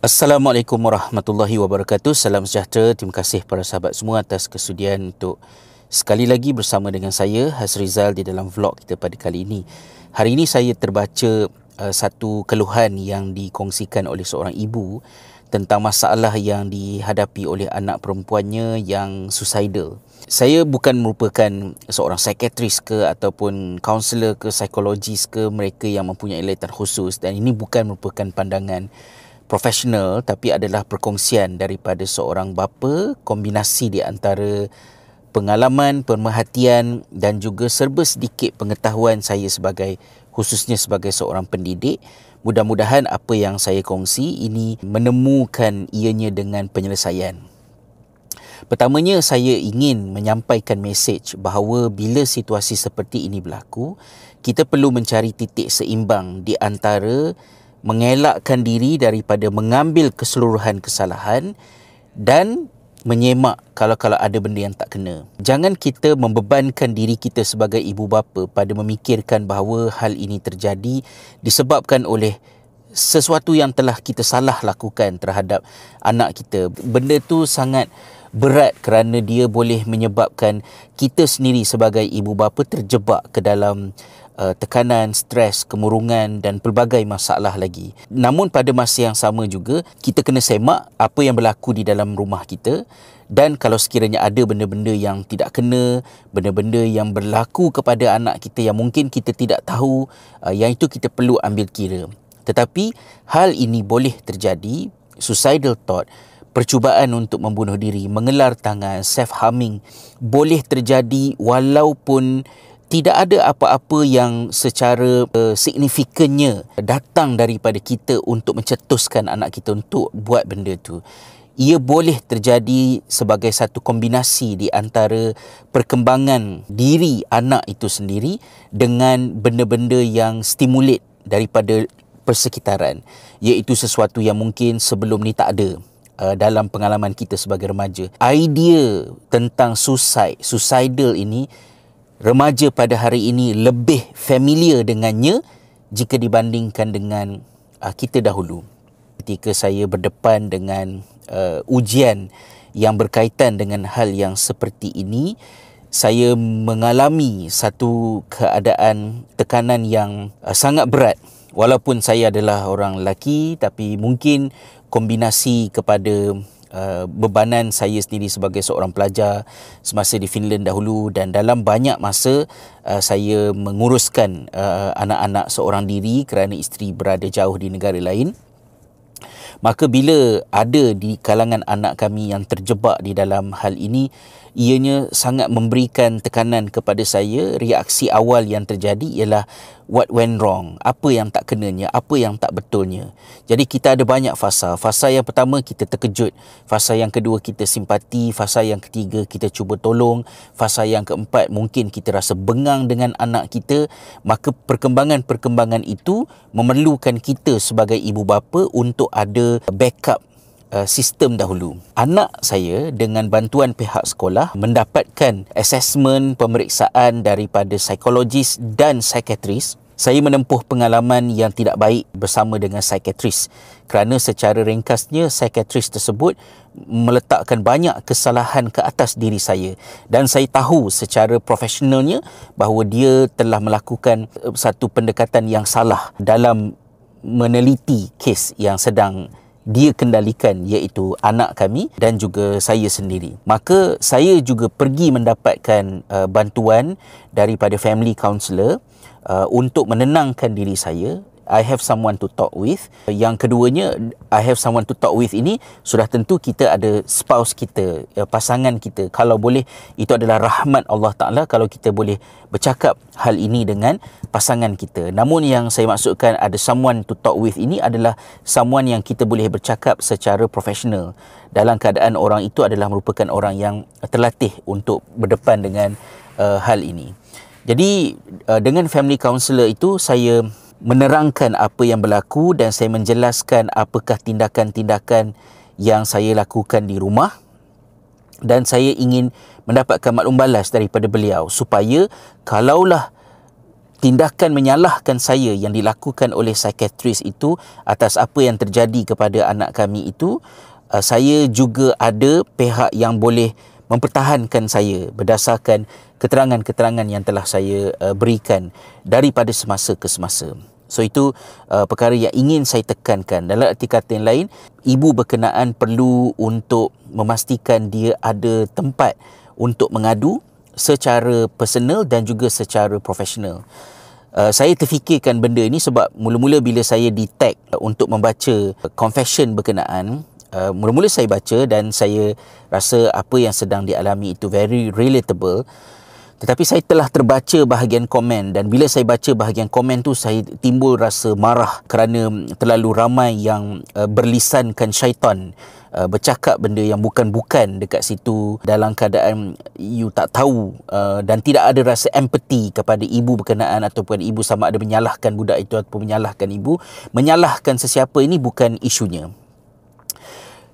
Assalamualaikum warahmatullahi wabarakatuh. Salam sejahtera. Terima kasih para sahabat semua atas kesudian untuk sekali lagi bersama dengan saya Hasrizal di dalam vlog kita pada kali ini. Hari ini saya terbaca uh, satu keluhan yang dikongsikan oleh seorang ibu tentang masalah yang dihadapi oleh anak perempuannya yang suicidal. Saya bukan merupakan seorang psikiatris ke ataupun kaunselor ke psikologis ke mereka yang mempunyai laitan khusus dan ini bukan merupakan pandangan profesional tapi adalah perkongsian daripada seorang bapa kombinasi di antara pengalaman, pemerhatian dan juga serba sedikit pengetahuan saya sebagai khususnya sebagai seorang pendidik. Mudah-mudahan apa yang saya kongsi ini menemukan ianya dengan penyelesaian. Pertamanya saya ingin menyampaikan mesej bahawa bila situasi seperti ini berlaku, kita perlu mencari titik seimbang di antara mengelakkan diri daripada mengambil keseluruhan kesalahan dan menyemak kalau-kalau ada benda yang tak kena. Jangan kita membebankan diri kita sebagai ibu bapa pada memikirkan bahawa hal ini terjadi disebabkan oleh sesuatu yang telah kita salah lakukan terhadap anak kita. Benda tu sangat berat kerana dia boleh menyebabkan kita sendiri sebagai ibu bapa terjebak ke dalam uh, tekanan, stres, kemurungan dan pelbagai masalah lagi. Namun pada masa yang sama juga kita kena semak apa yang berlaku di dalam rumah kita dan kalau sekiranya ada benda-benda yang tidak kena, benda-benda yang berlaku kepada anak kita yang mungkin kita tidak tahu, uh, yang itu kita perlu ambil kira. Tetapi hal ini boleh terjadi, suicidal thought, percubaan untuk membunuh diri, mengelar tangan, self-harming boleh terjadi walaupun tidak ada apa-apa yang secara uh, signifikannya datang daripada kita untuk mencetuskan anak kita untuk buat benda tu. Ia boleh terjadi sebagai satu kombinasi di antara perkembangan diri anak itu sendiri dengan benda-benda yang stimulat daripada persekitaran iaitu sesuatu yang mungkin sebelum ni tak ada uh, dalam pengalaman kita sebagai remaja. Idea tentang suicide, suicidal ini remaja pada hari ini lebih familiar dengannya jika dibandingkan dengan uh, kita dahulu. Ketika saya berdepan dengan uh, ujian yang berkaitan dengan hal yang seperti ini, saya mengalami satu keadaan tekanan yang uh, sangat berat. Walaupun saya adalah orang lelaki tapi mungkin kombinasi kepada uh, bebanan saya sendiri sebagai seorang pelajar semasa di Finland dahulu dan dalam banyak masa uh, saya menguruskan uh, anak-anak seorang diri kerana isteri berada jauh di negara lain. Maka bila ada di kalangan anak kami yang terjebak di dalam hal ini ianya sangat memberikan tekanan kepada saya. Reaksi awal yang terjadi ialah what went wrong? Apa yang tak kenanya? Apa yang tak betulnya? Jadi kita ada banyak fasa. Fasa yang pertama kita terkejut. Fasa yang kedua kita simpati. Fasa yang ketiga kita cuba tolong. Fasa yang keempat mungkin kita rasa bengang dengan anak kita. Maka perkembangan-perkembangan itu memerlukan kita sebagai ibu bapa untuk ada backup uh, sistem dahulu. Anak saya dengan bantuan pihak sekolah mendapatkan assessment pemeriksaan daripada psikologis dan psikiatris. Saya menempuh pengalaman yang tidak baik bersama dengan psikiatris kerana secara ringkasnya psikiatris tersebut meletakkan banyak kesalahan ke atas diri saya dan saya tahu secara profesionalnya bahawa dia telah melakukan uh, satu pendekatan yang salah dalam meneliti kes yang sedang dia kendalikan iaitu anak kami dan juga saya sendiri. Maka saya juga pergi mendapatkan uh, bantuan daripada family counselor uh, untuk menenangkan diri saya I have someone to talk with. Yang keduanya, I have someone to talk with ini sudah tentu kita ada spouse kita, ya, pasangan kita. Kalau boleh, itu adalah rahmat Allah Ta'ala kalau kita boleh bercakap hal ini dengan pasangan kita. Namun yang saya maksudkan ada someone to talk with ini adalah someone yang kita boleh bercakap secara profesional. Dalam keadaan orang itu adalah merupakan orang yang terlatih untuk berdepan dengan uh, hal ini. Jadi uh, dengan family counselor itu saya menerangkan apa yang berlaku dan saya menjelaskan apakah tindakan-tindakan yang saya lakukan di rumah dan saya ingin mendapatkan maklum balas daripada beliau supaya kalaulah tindakan menyalahkan saya yang dilakukan oleh psikiatris itu atas apa yang terjadi kepada anak kami itu uh, saya juga ada pihak yang boleh mempertahankan saya berdasarkan keterangan-keterangan yang telah saya uh, berikan daripada semasa ke semasa. So itu uh, perkara yang ingin saya tekankan. Dalam arti kata yang lain, ibu berkenaan perlu untuk memastikan dia ada tempat untuk mengadu secara personal dan juga secara profesional. Uh, saya terfikirkan benda ini sebab mula-mula bila saya detect untuk membaca confession berkenaan, uh, mula-mula saya baca dan saya rasa apa yang sedang dialami itu very relatable. Tetapi saya telah terbaca bahagian komen dan bila saya baca bahagian komen tu saya timbul rasa marah kerana terlalu ramai yang uh, berlisankan syaitan. Uh, bercakap benda yang bukan-bukan dekat situ dalam keadaan you tak tahu uh, dan tidak ada rasa empathy kepada ibu berkenaan ataupun ibu sama ada menyalahkan budak itu ataupun menyalahkan ibu. Menyalahkan sesiapa ini bukan isunya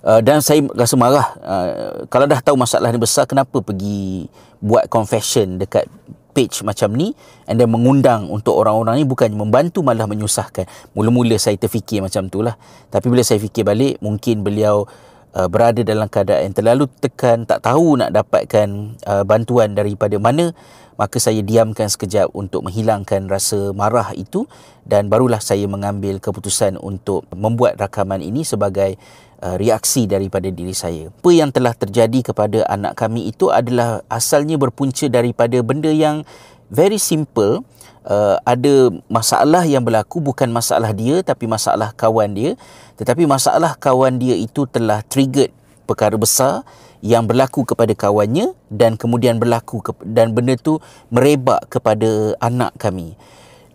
Uh, dan saya rasa marah. Uh, kalau dah tahu masalah ni besar kenapa pergi buat confession dekat page macam ni and then mengundang untuk orang-orang ni? Bukan membantu malah menyusahkan. Mula-mula saya terfikir macam tu lah. Tapi bila saya fikir balik mungkin beliau uh, berada dalam keadaan yang terlalu tekan tak tahu nak dapatkan uh, bantuan daripada mana maka saya diamkan sekejap untuk menghilangkan rasa marah itu. Dan barulah saya mengambil keputusan untuk membuat rakaman ini sebagai Uh, reaksi daripada diri saya. Apa yang telah terjadi kepada anak kami itu adalah asalnya berpunca daripada benda yang very simple. Uh, ada masalah yang berlaku bukan masalah dia tapi masalah kawan dia. Tetapi masalah kawan dia itu telah triggered perkara besar yang berlaku kepada kawannya dan kemudian berlaku ke, dan benda tu merebak kepada anak kami.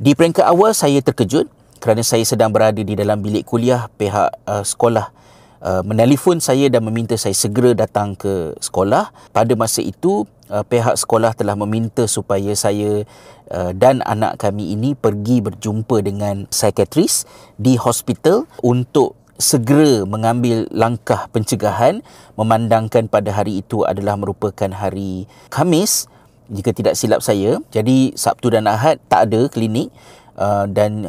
Di peringkat awal saya terkejut kerana saya sedang berada di dalam bilik kuliah pihak uh, sekolah uh, menelefon saya dan meminta saya segera datang ke sekolah. Pada masa itu, uh, pihak sekolah telah meminta supaya saya uh, dan anak kami ini pergi berjumpa dengan psikiatris di hospital untuk segera mengambil langkah pencegahan memandangkan pada hari itu adalah merupakan hari Khamis jika tidak silap saya. Jadi Sabtu dan Ahad tak ada klinik uh, dan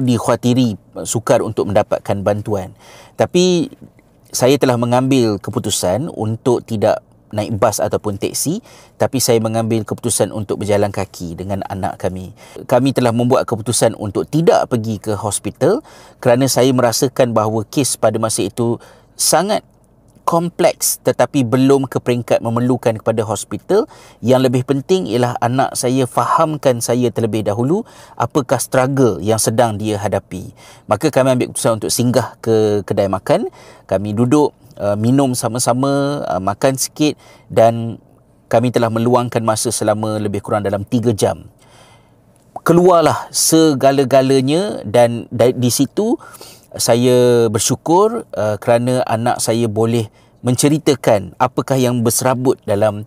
dikhawatiri sukar untuk mendapatkan bantuan. Tapi saya telah mengambil keputusan untuk tidak naik bas ataupun teksi tapi saya mengambil keputusan untuk berjalan kaki dengan anak kami. Kami telah membuat keputusan untuk tidak pergi ke hospital kerana saya merasakan bahawa kes pada masa itu sangat kompleks tetapi belum ke peringkat memerlukan kepada hospital. Yang lebih penting ialah anak saya fahamkan saya terlebih dahulu apakah struggle yang sedang dia hadapi. Maka kami ambil keputusan untuk singgah ke kedai makan. Kami duduk uh, minum sama-sama uh, makan sikit dan kami telah meluangkan masa selama lebih kurang dalam 3 jam. Keluarlah segala-galanya dan di situ saya bersyukur uh, kerana anak saya boleh menceritakan apakah yang berserabut dalam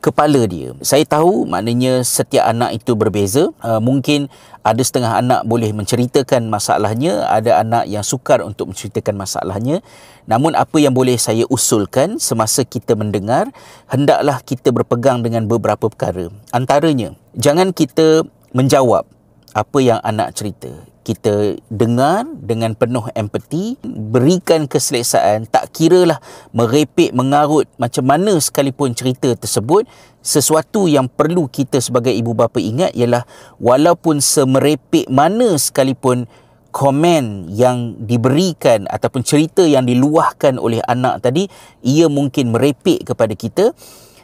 kepala dia. Saya tahu maknanya setiap anak itu berbeza. Uh, mungkin ada setengah anak boleh menceritakan masalahnya, ada anak yang sukar untuk menceritakan masalahnya. Namun apa yang boleh saya usulkan semasa kita mendengar, hendaklah kita berpegang dengan beberapa perkara. Antaranya, jangan kita menjawab apa yang anak cerita kita dengar dengan penuh empati, berikan keselesaan, tak kiralah merepek, mengarut macam mana sekalipun cerita tersebut, sesuatu yang perlu kita sebagai ibu bapa ingat ialah walaupun semerepek mana sekalipun komen yang diberikan ataupun cerita yang diluahkan oleh anak tadi, ia mungkin merepek kepada kita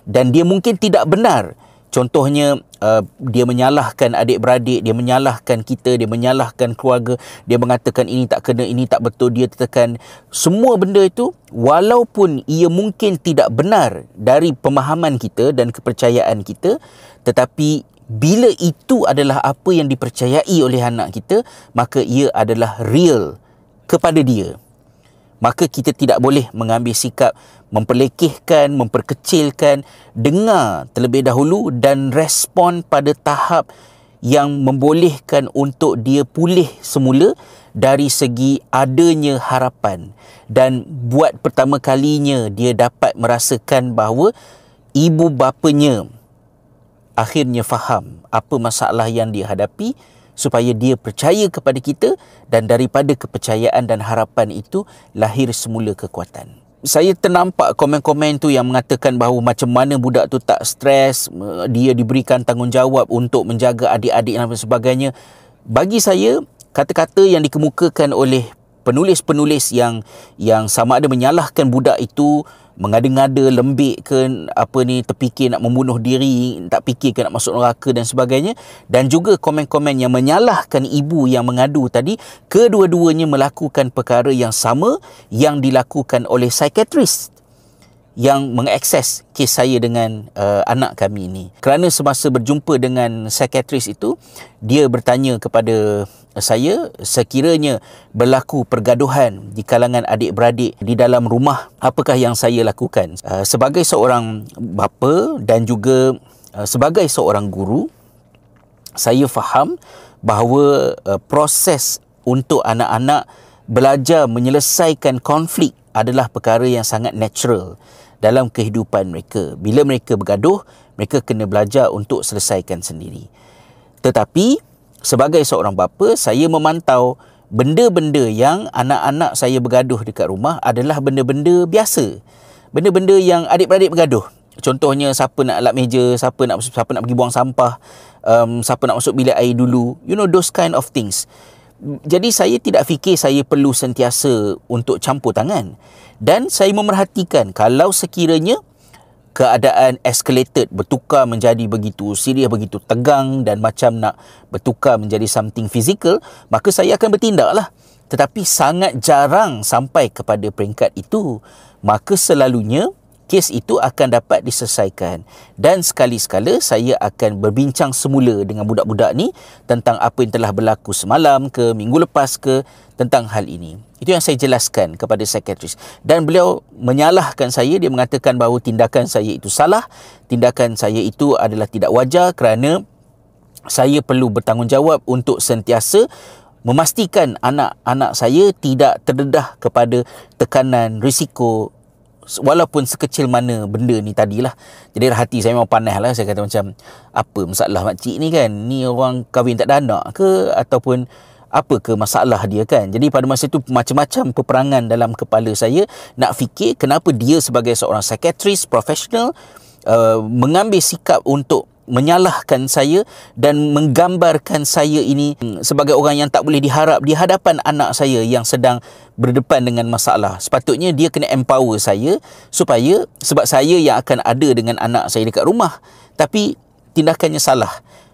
dan dia mungkin tidak benar. Contohnya uh, dia menyalahkan adik-beradik, dia menyalahkan kita, dia menyalahkan keluarga, dia mengatakan ini tak kena, ini tak betul, dia tekan semua benda itu walaupun ia mungkin tidak benar dari pemahaman kita dan kepercayaan kita, tetapi bila itu adalah apa yang dipercayai oleh anak kita, maka ia adalah real kepada dia maka kita tidak boleh mengambil sikap memperlekehkan, memperkecilkan, dengar terlebih dahulu dan respon pada tahap yang membolehkan untuk dia pulih semula dari segi adanya harapan. Dan buat pertama kalinya dia dapat merasakan bahawa ibu bapanya akhirnya faham apa masalah yang dia hadapi supaya dia percaya kepada kita dan daripada kepercayaan dan harapan itu lahir semula kekuatan. Saya ternampak komen-komen tu yang mengatakan bahawa macam mana budak tu tak stres, dia diberikan tanggungjawab untuk menjaga adik-adik dan sebagainya. Bagi saya, kata-kata yang dikemukakan oleh penulis-penulis yang yang sama ada menyalahkan budak itu mengada-ngada lembik ke apa ni terfikir nak membunuh diri tak fikir ke nak masuk neraka dan sebagainya. Dan juga komen-komen yang menyalahkan ibu yang mengadu tadi kedua-duanya melakukan perkara yang sama yang dilakukan oleh psikiatris yang mengakses kes saya dengan uh, anak kami ini. Kerana semasa berjumpa dengan psikiatris itu, dia bertanya kepada saya sekiranya berlaku pergaduhan di kalangan adik-beradik di dalam rumah, apakah yang saya lakukan? Uh, sebagai seorang bapa dan juga uh, sebagai seorang guru, saya faham bahawa uh, proses untuk anak-anak belajar menyelesaikan konflik adalah perkara yang sangat natural dalam kehidupan mereka. Bila mereka bergaduh, mereka kena belajar untuk selesaikan sendiri. Tetapi sebagai seorang bapa, saya memantau benda-benda yang anak-anak saya bergaduh dekat rumah adalah benda-benda biasa. Benda-benda yang adik-beradik bergaduh. Contohnya siapa nak lap meja, siapa nak siapa nak pergi buang sampah, um, siapa nak masuk bilik air dulu. You know those kind of things. Jadi saya tidak fikir saya perlu sentiasa untuk campur tangan. Dan saya memerhatikan kalau sekiranya keadaan escalated bertukar menjadi begitu serius begitu tegang dan macam nak bertukar menjadi something physical maka saya akan bertindaklah. Tetapi sangat jarang sampai kepada peringkat itu maka selalunya kes itu akan dapat diselesaikan. Dan sekali-sekala saya akan berbincang semula dengan budak-budak ni tentang apa yang telah berlaku semalam ke minggu lepas ke tentang hal ini. Itu yang saya jelaskan kepada psikiatris dan beliau menyalahkan saya dia mengatakan bahawa tindakan saya itu salah. Tindakan saya itu adalah tidak wajar kerana saya perlu bertanggungjawab untuk sentiasa memastikan anak-anak saya tidak terdedah kepada tekanan risiko walaupun sekecil mana benda ni tadilah. Jadi hati saya memang panas lah. Saya kata macam apa masalah makcik ni kan? Ni orang kahwin tak ada anak ke? Ataupun apa ke masalah dia kan? Jadi pada masa itu macam-macam peperangan dalam kepala saya nak fikir kenapa dia sebagai seorang psikiatris profesional uh, mengambil sikap untuk menyalahkan saya dan menggambarkan saya ini sebagai orang yang tak boleh diharap di hadapan anak saya yang sedang berdepan dengan masalah. Sepatutnya dia kena empower saya supaya sebab saya yang akan ada dengan anak saya dekat rumah. Tapi tindakannya salah.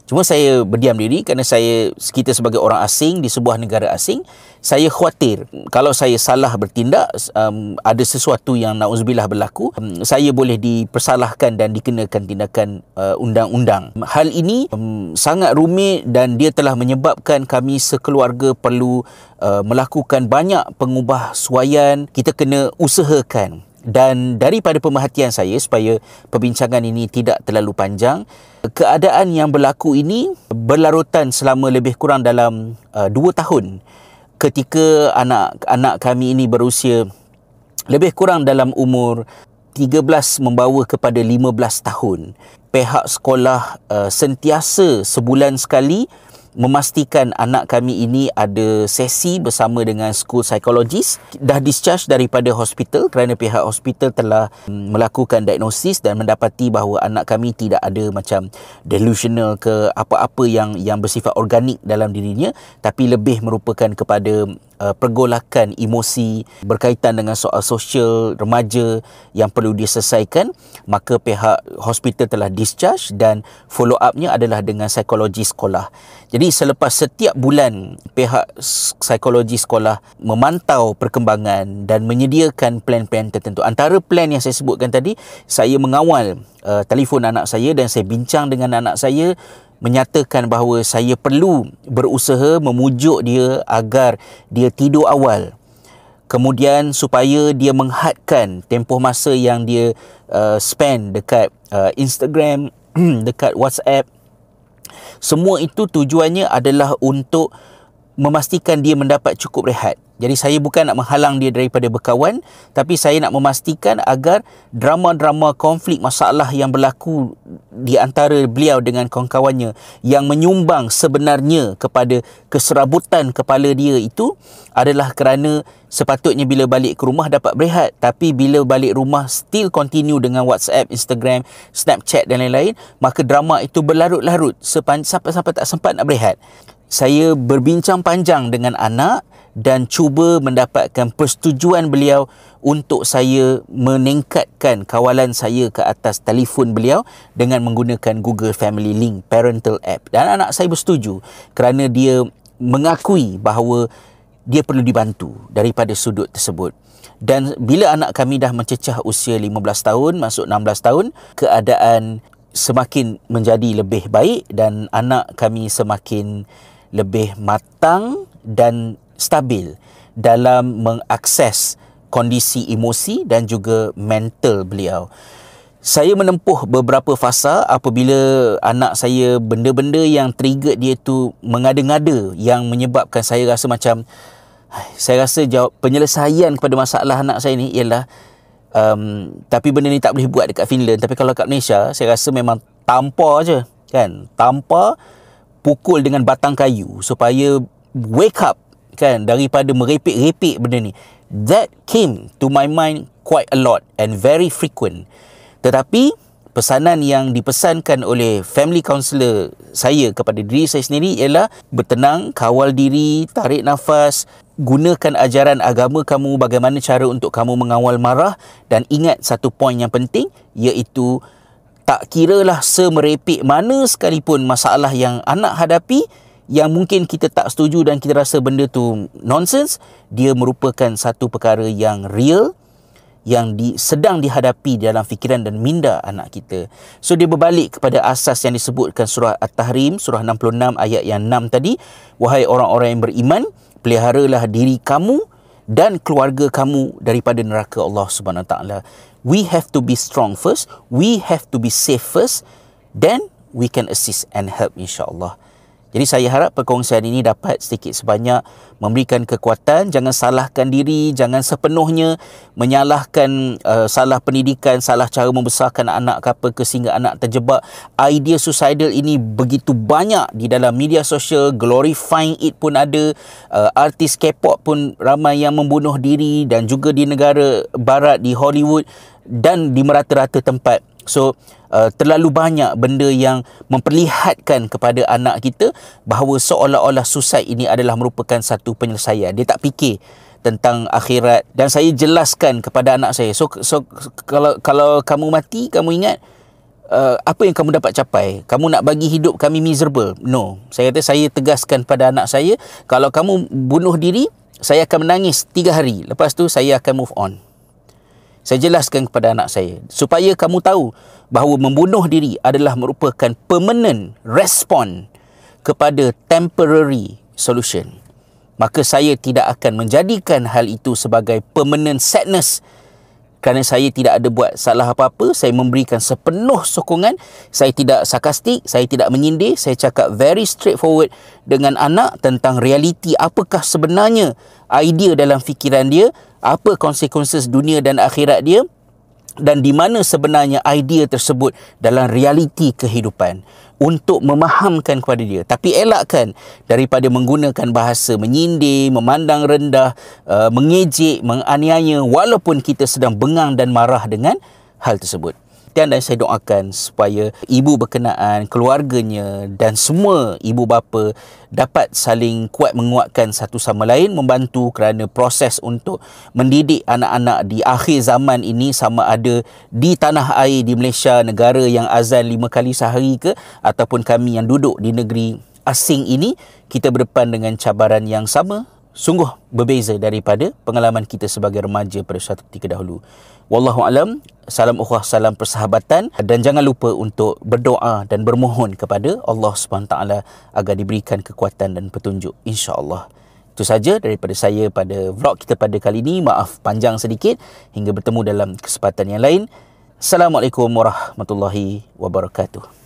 Cuma saya berdiam diri kerana saya kita sebagai orang asing di sebuah negara asing, saya khawatir kalau saya salah bertindak um, ada sesuatu yang nauzubillah berlaku, um, saya boleh dipersalahkan dan dikenakan tindakan uh, undang-undang. Hal ini um, sangat rumit dan dia telah menyebabkan kami sekeluarga perlu uh, melakukan banyak pengubah suaian. Kita kena usahakan dan daripada pemerhatian saya supaya perbincangan ini tidak terlalu panjang keadaan yang berlaku ini berlarutan selama lebih kurang dalam uh, 2 tahun ketika anak-anak kami ini berusia lebih kurang dalam umur 13 membawa kepada 15 tahun. Pihak sekolah uh, sentiasa sebulan sekali memastikan anak kami ini ada sesi bersama dengan school psychologist. Dah discharge daripada hospital kerana pihak hospital telah mm, melakukan diagnosis dan mendapati bahawa anak kami tidak ada macam delusional ke apa-apa yang yang bersifat organik dalam dirinya tapi lebih merupakan kepada uh, pergolakan emosi berkaitan dengan soal sosial remaja yang perlu diselesaikan maka pihak hospital telah discharge dan follow upnya adalah dengan psikologi sekolah jadi selepas setiap bulan pihak psikologi sekolah memantau perkembangan dan menyediakan plan-plan tertentu. Antara plan yang saya sebutkan tadi, saya mengawal uh, telefon anak saya dan saya bincang dengan anak saya menyatakan bahawa saya perlu berusaha memujuk dia agar dia tidur awal. Kemudian supaya dia menghadkan tempoh masa yang dia uh, spend dekat uh, Instagram, dekat WhatsApp semua itu tujuannya adalah untuk memastikan dia mendapat cukup rehat. Jadi saya bukan nak menghalang dia daripada berkawan tapi saya nak memastikan agar drama-drama konflik masalah yang berlaku di antara beliau dengan kawan-kawannya yang menyumbang sebenarnya kepada keserabutan kepala dia itu adalah kerana sepatutnya bila balik ke rumah dapat berehat. Tapi bila balik rumah still continue dengan WhatsApp, Instagram, Snapchat dan lain-lain maka drama itu berlarut-larut sampai-sampai tak sempat nak berehat. Saya berbincang panjang dengan anak dan cuba mendapatkan persetujuan beliau untuk saya meningkatkan kawalan saya ke atas telefon beliau dengan menggunakan Google Family Link parental app. Dan anak saya bersetuju kerana dia mengakui bahawa dia perlu dibantu daripada sudut tersebut. Dan bila anak kami dah mencecah usia 15 tahun masuk 16 tahun keadaan semakin menjadi lebih baik dan anak kami semakin lebih matang dan stabil dalam mengakses kondisi emosi dan juga mental beliau. Saya menempuh beberapa fasa apabila anak saya benda-benda yang trigger dia tu mengada-ngada yang menyebabkan saya rasa macam saya rasa jawab penyelesaian kepada masalah anak saya ni ialah um, tapi benda ni tak boleh buat dekat Finland tapi kalau kat Malaysia saya rasa memang tampar je kan tampar pukul dengan batang kayu supaya wake up kan daripada merepek-repek benda ni. That came to my mind quite a lot and very frequent. Tetapi pesanan yang dipesankan oleh family counselor saya kepada diri saya sendiri ialah bertenang kawal diri tarik nafas gunakan ajaran agama kamu bagaimana cara untuk kamu mengawal marah. Dan ingat satu poin yang penting iaitu tak kiralah semerepek mana sekalipun masalah yang anak hadapi yang mungkin kita tak setuju dan kita rasa benda tu nonsense dia merupakan satu perkara yang real yang di, sedang dihadapi dalam fikiran dan minda anak kita. So dia berbalik kepada asas yang disebutkan surah At-Tahrim surah 66 ayat yang 6 tadi, wahai orang-orang yang beriman, peliharalah diri kamu dan keluarga kamu daripada neraka Allah Subhanahu Wa Taala we have to be strong first, we have to be safe first, then we can assist and help insyaAllah. Jadi saya harap perkongsian ini dapat sedikit sebanyak memberikan kekuatan. Jangan salahkan diri, jangan sepenuhnya menyalahkan uh, salah pendidikan, salah cara membesarkan anak ke apa ke sehingga anak terjebak. Idea suicidal ini begitu banyak di dalam media sosial, glorifying it pun ada. Uh, artis K-pop pun ramai yang membunuh diri dan juga di negara barat, di Hollywood dan di merata-rata tempat. So uh, terlalu banyak benda yang memperlihatkan kepada anak kita bahawa seolah-olah suicide ini adalah merupakan satu penyelesaian. Dia tak fikir tentang akhirat dan saya jelaskan kepada anak saya. So so kalau kalau kamu mati kamu ingat uh, apa yang kamu dapat capai? Kamu nak bagi hidup kami miserable? No. Saya kata saya tegaskan pada anak saya kalau kamu bunuh diri saya akan menangis tiga hari. Lepas tu saya akan move on. Saya jelaskan kepada anak saya supaya kamu tahu bahawa membunuh diri adalah merupakan permanent respon kepada temporary solution. Maka saya tidak akan menjadikan hal itu sebagai permanent sadness kerana saya tidak ada buat salah apa-apa, saya memberikan sepenuh sokongan, saya tidak sarkastik, saya tidak menyindir, saya cakap very straightforward dengan anak tentang realiti apakah sebenarnya idea dalam fikiran dia apa konsekuensi dunia dan akhirat dia dan di mana sebenarnya idea tersebut dalam realiti kehidupan untuk memahamkan kepada dia. Tapi elakkan daripada menggunakan bahasa menyindir memandang rendah uh, mengejek menganiaya walaupun kita sedang bengang dan marah dengan hal tersebut perhatian dan saya doakan supaya ibu berkenaan, keluarganya dan semua ibu bapa dapat saling kuat menguatkan satu sama lain membantu kerana proses untuk mendidik anak-anak di akhir zaman ini sama ada di tanah air di Malaysia negara yang azan lima kali sehari ke ataupun kami yang duduk di negeri asing ini kita berdepan dengan cabaran yang sama sungguh berbeza daripada pengalaman kita sebagai remaja pada suatu ketika dahulu. Wallahu alam. Salam ukhuwah, salam persahabatan dan jangan lupa untuk berdoa dan bermohon kepada Allah Subhanahu taala agar diberikan kekuatan dan petunjuk insya-Allah. Itu saja daripada saya pada vlog kita pada kali ini. Maaf panjang sedikit hingga bertemu dalam kesempatan yang lain. Assalamualaikum warahmatullahi wabarakatuh.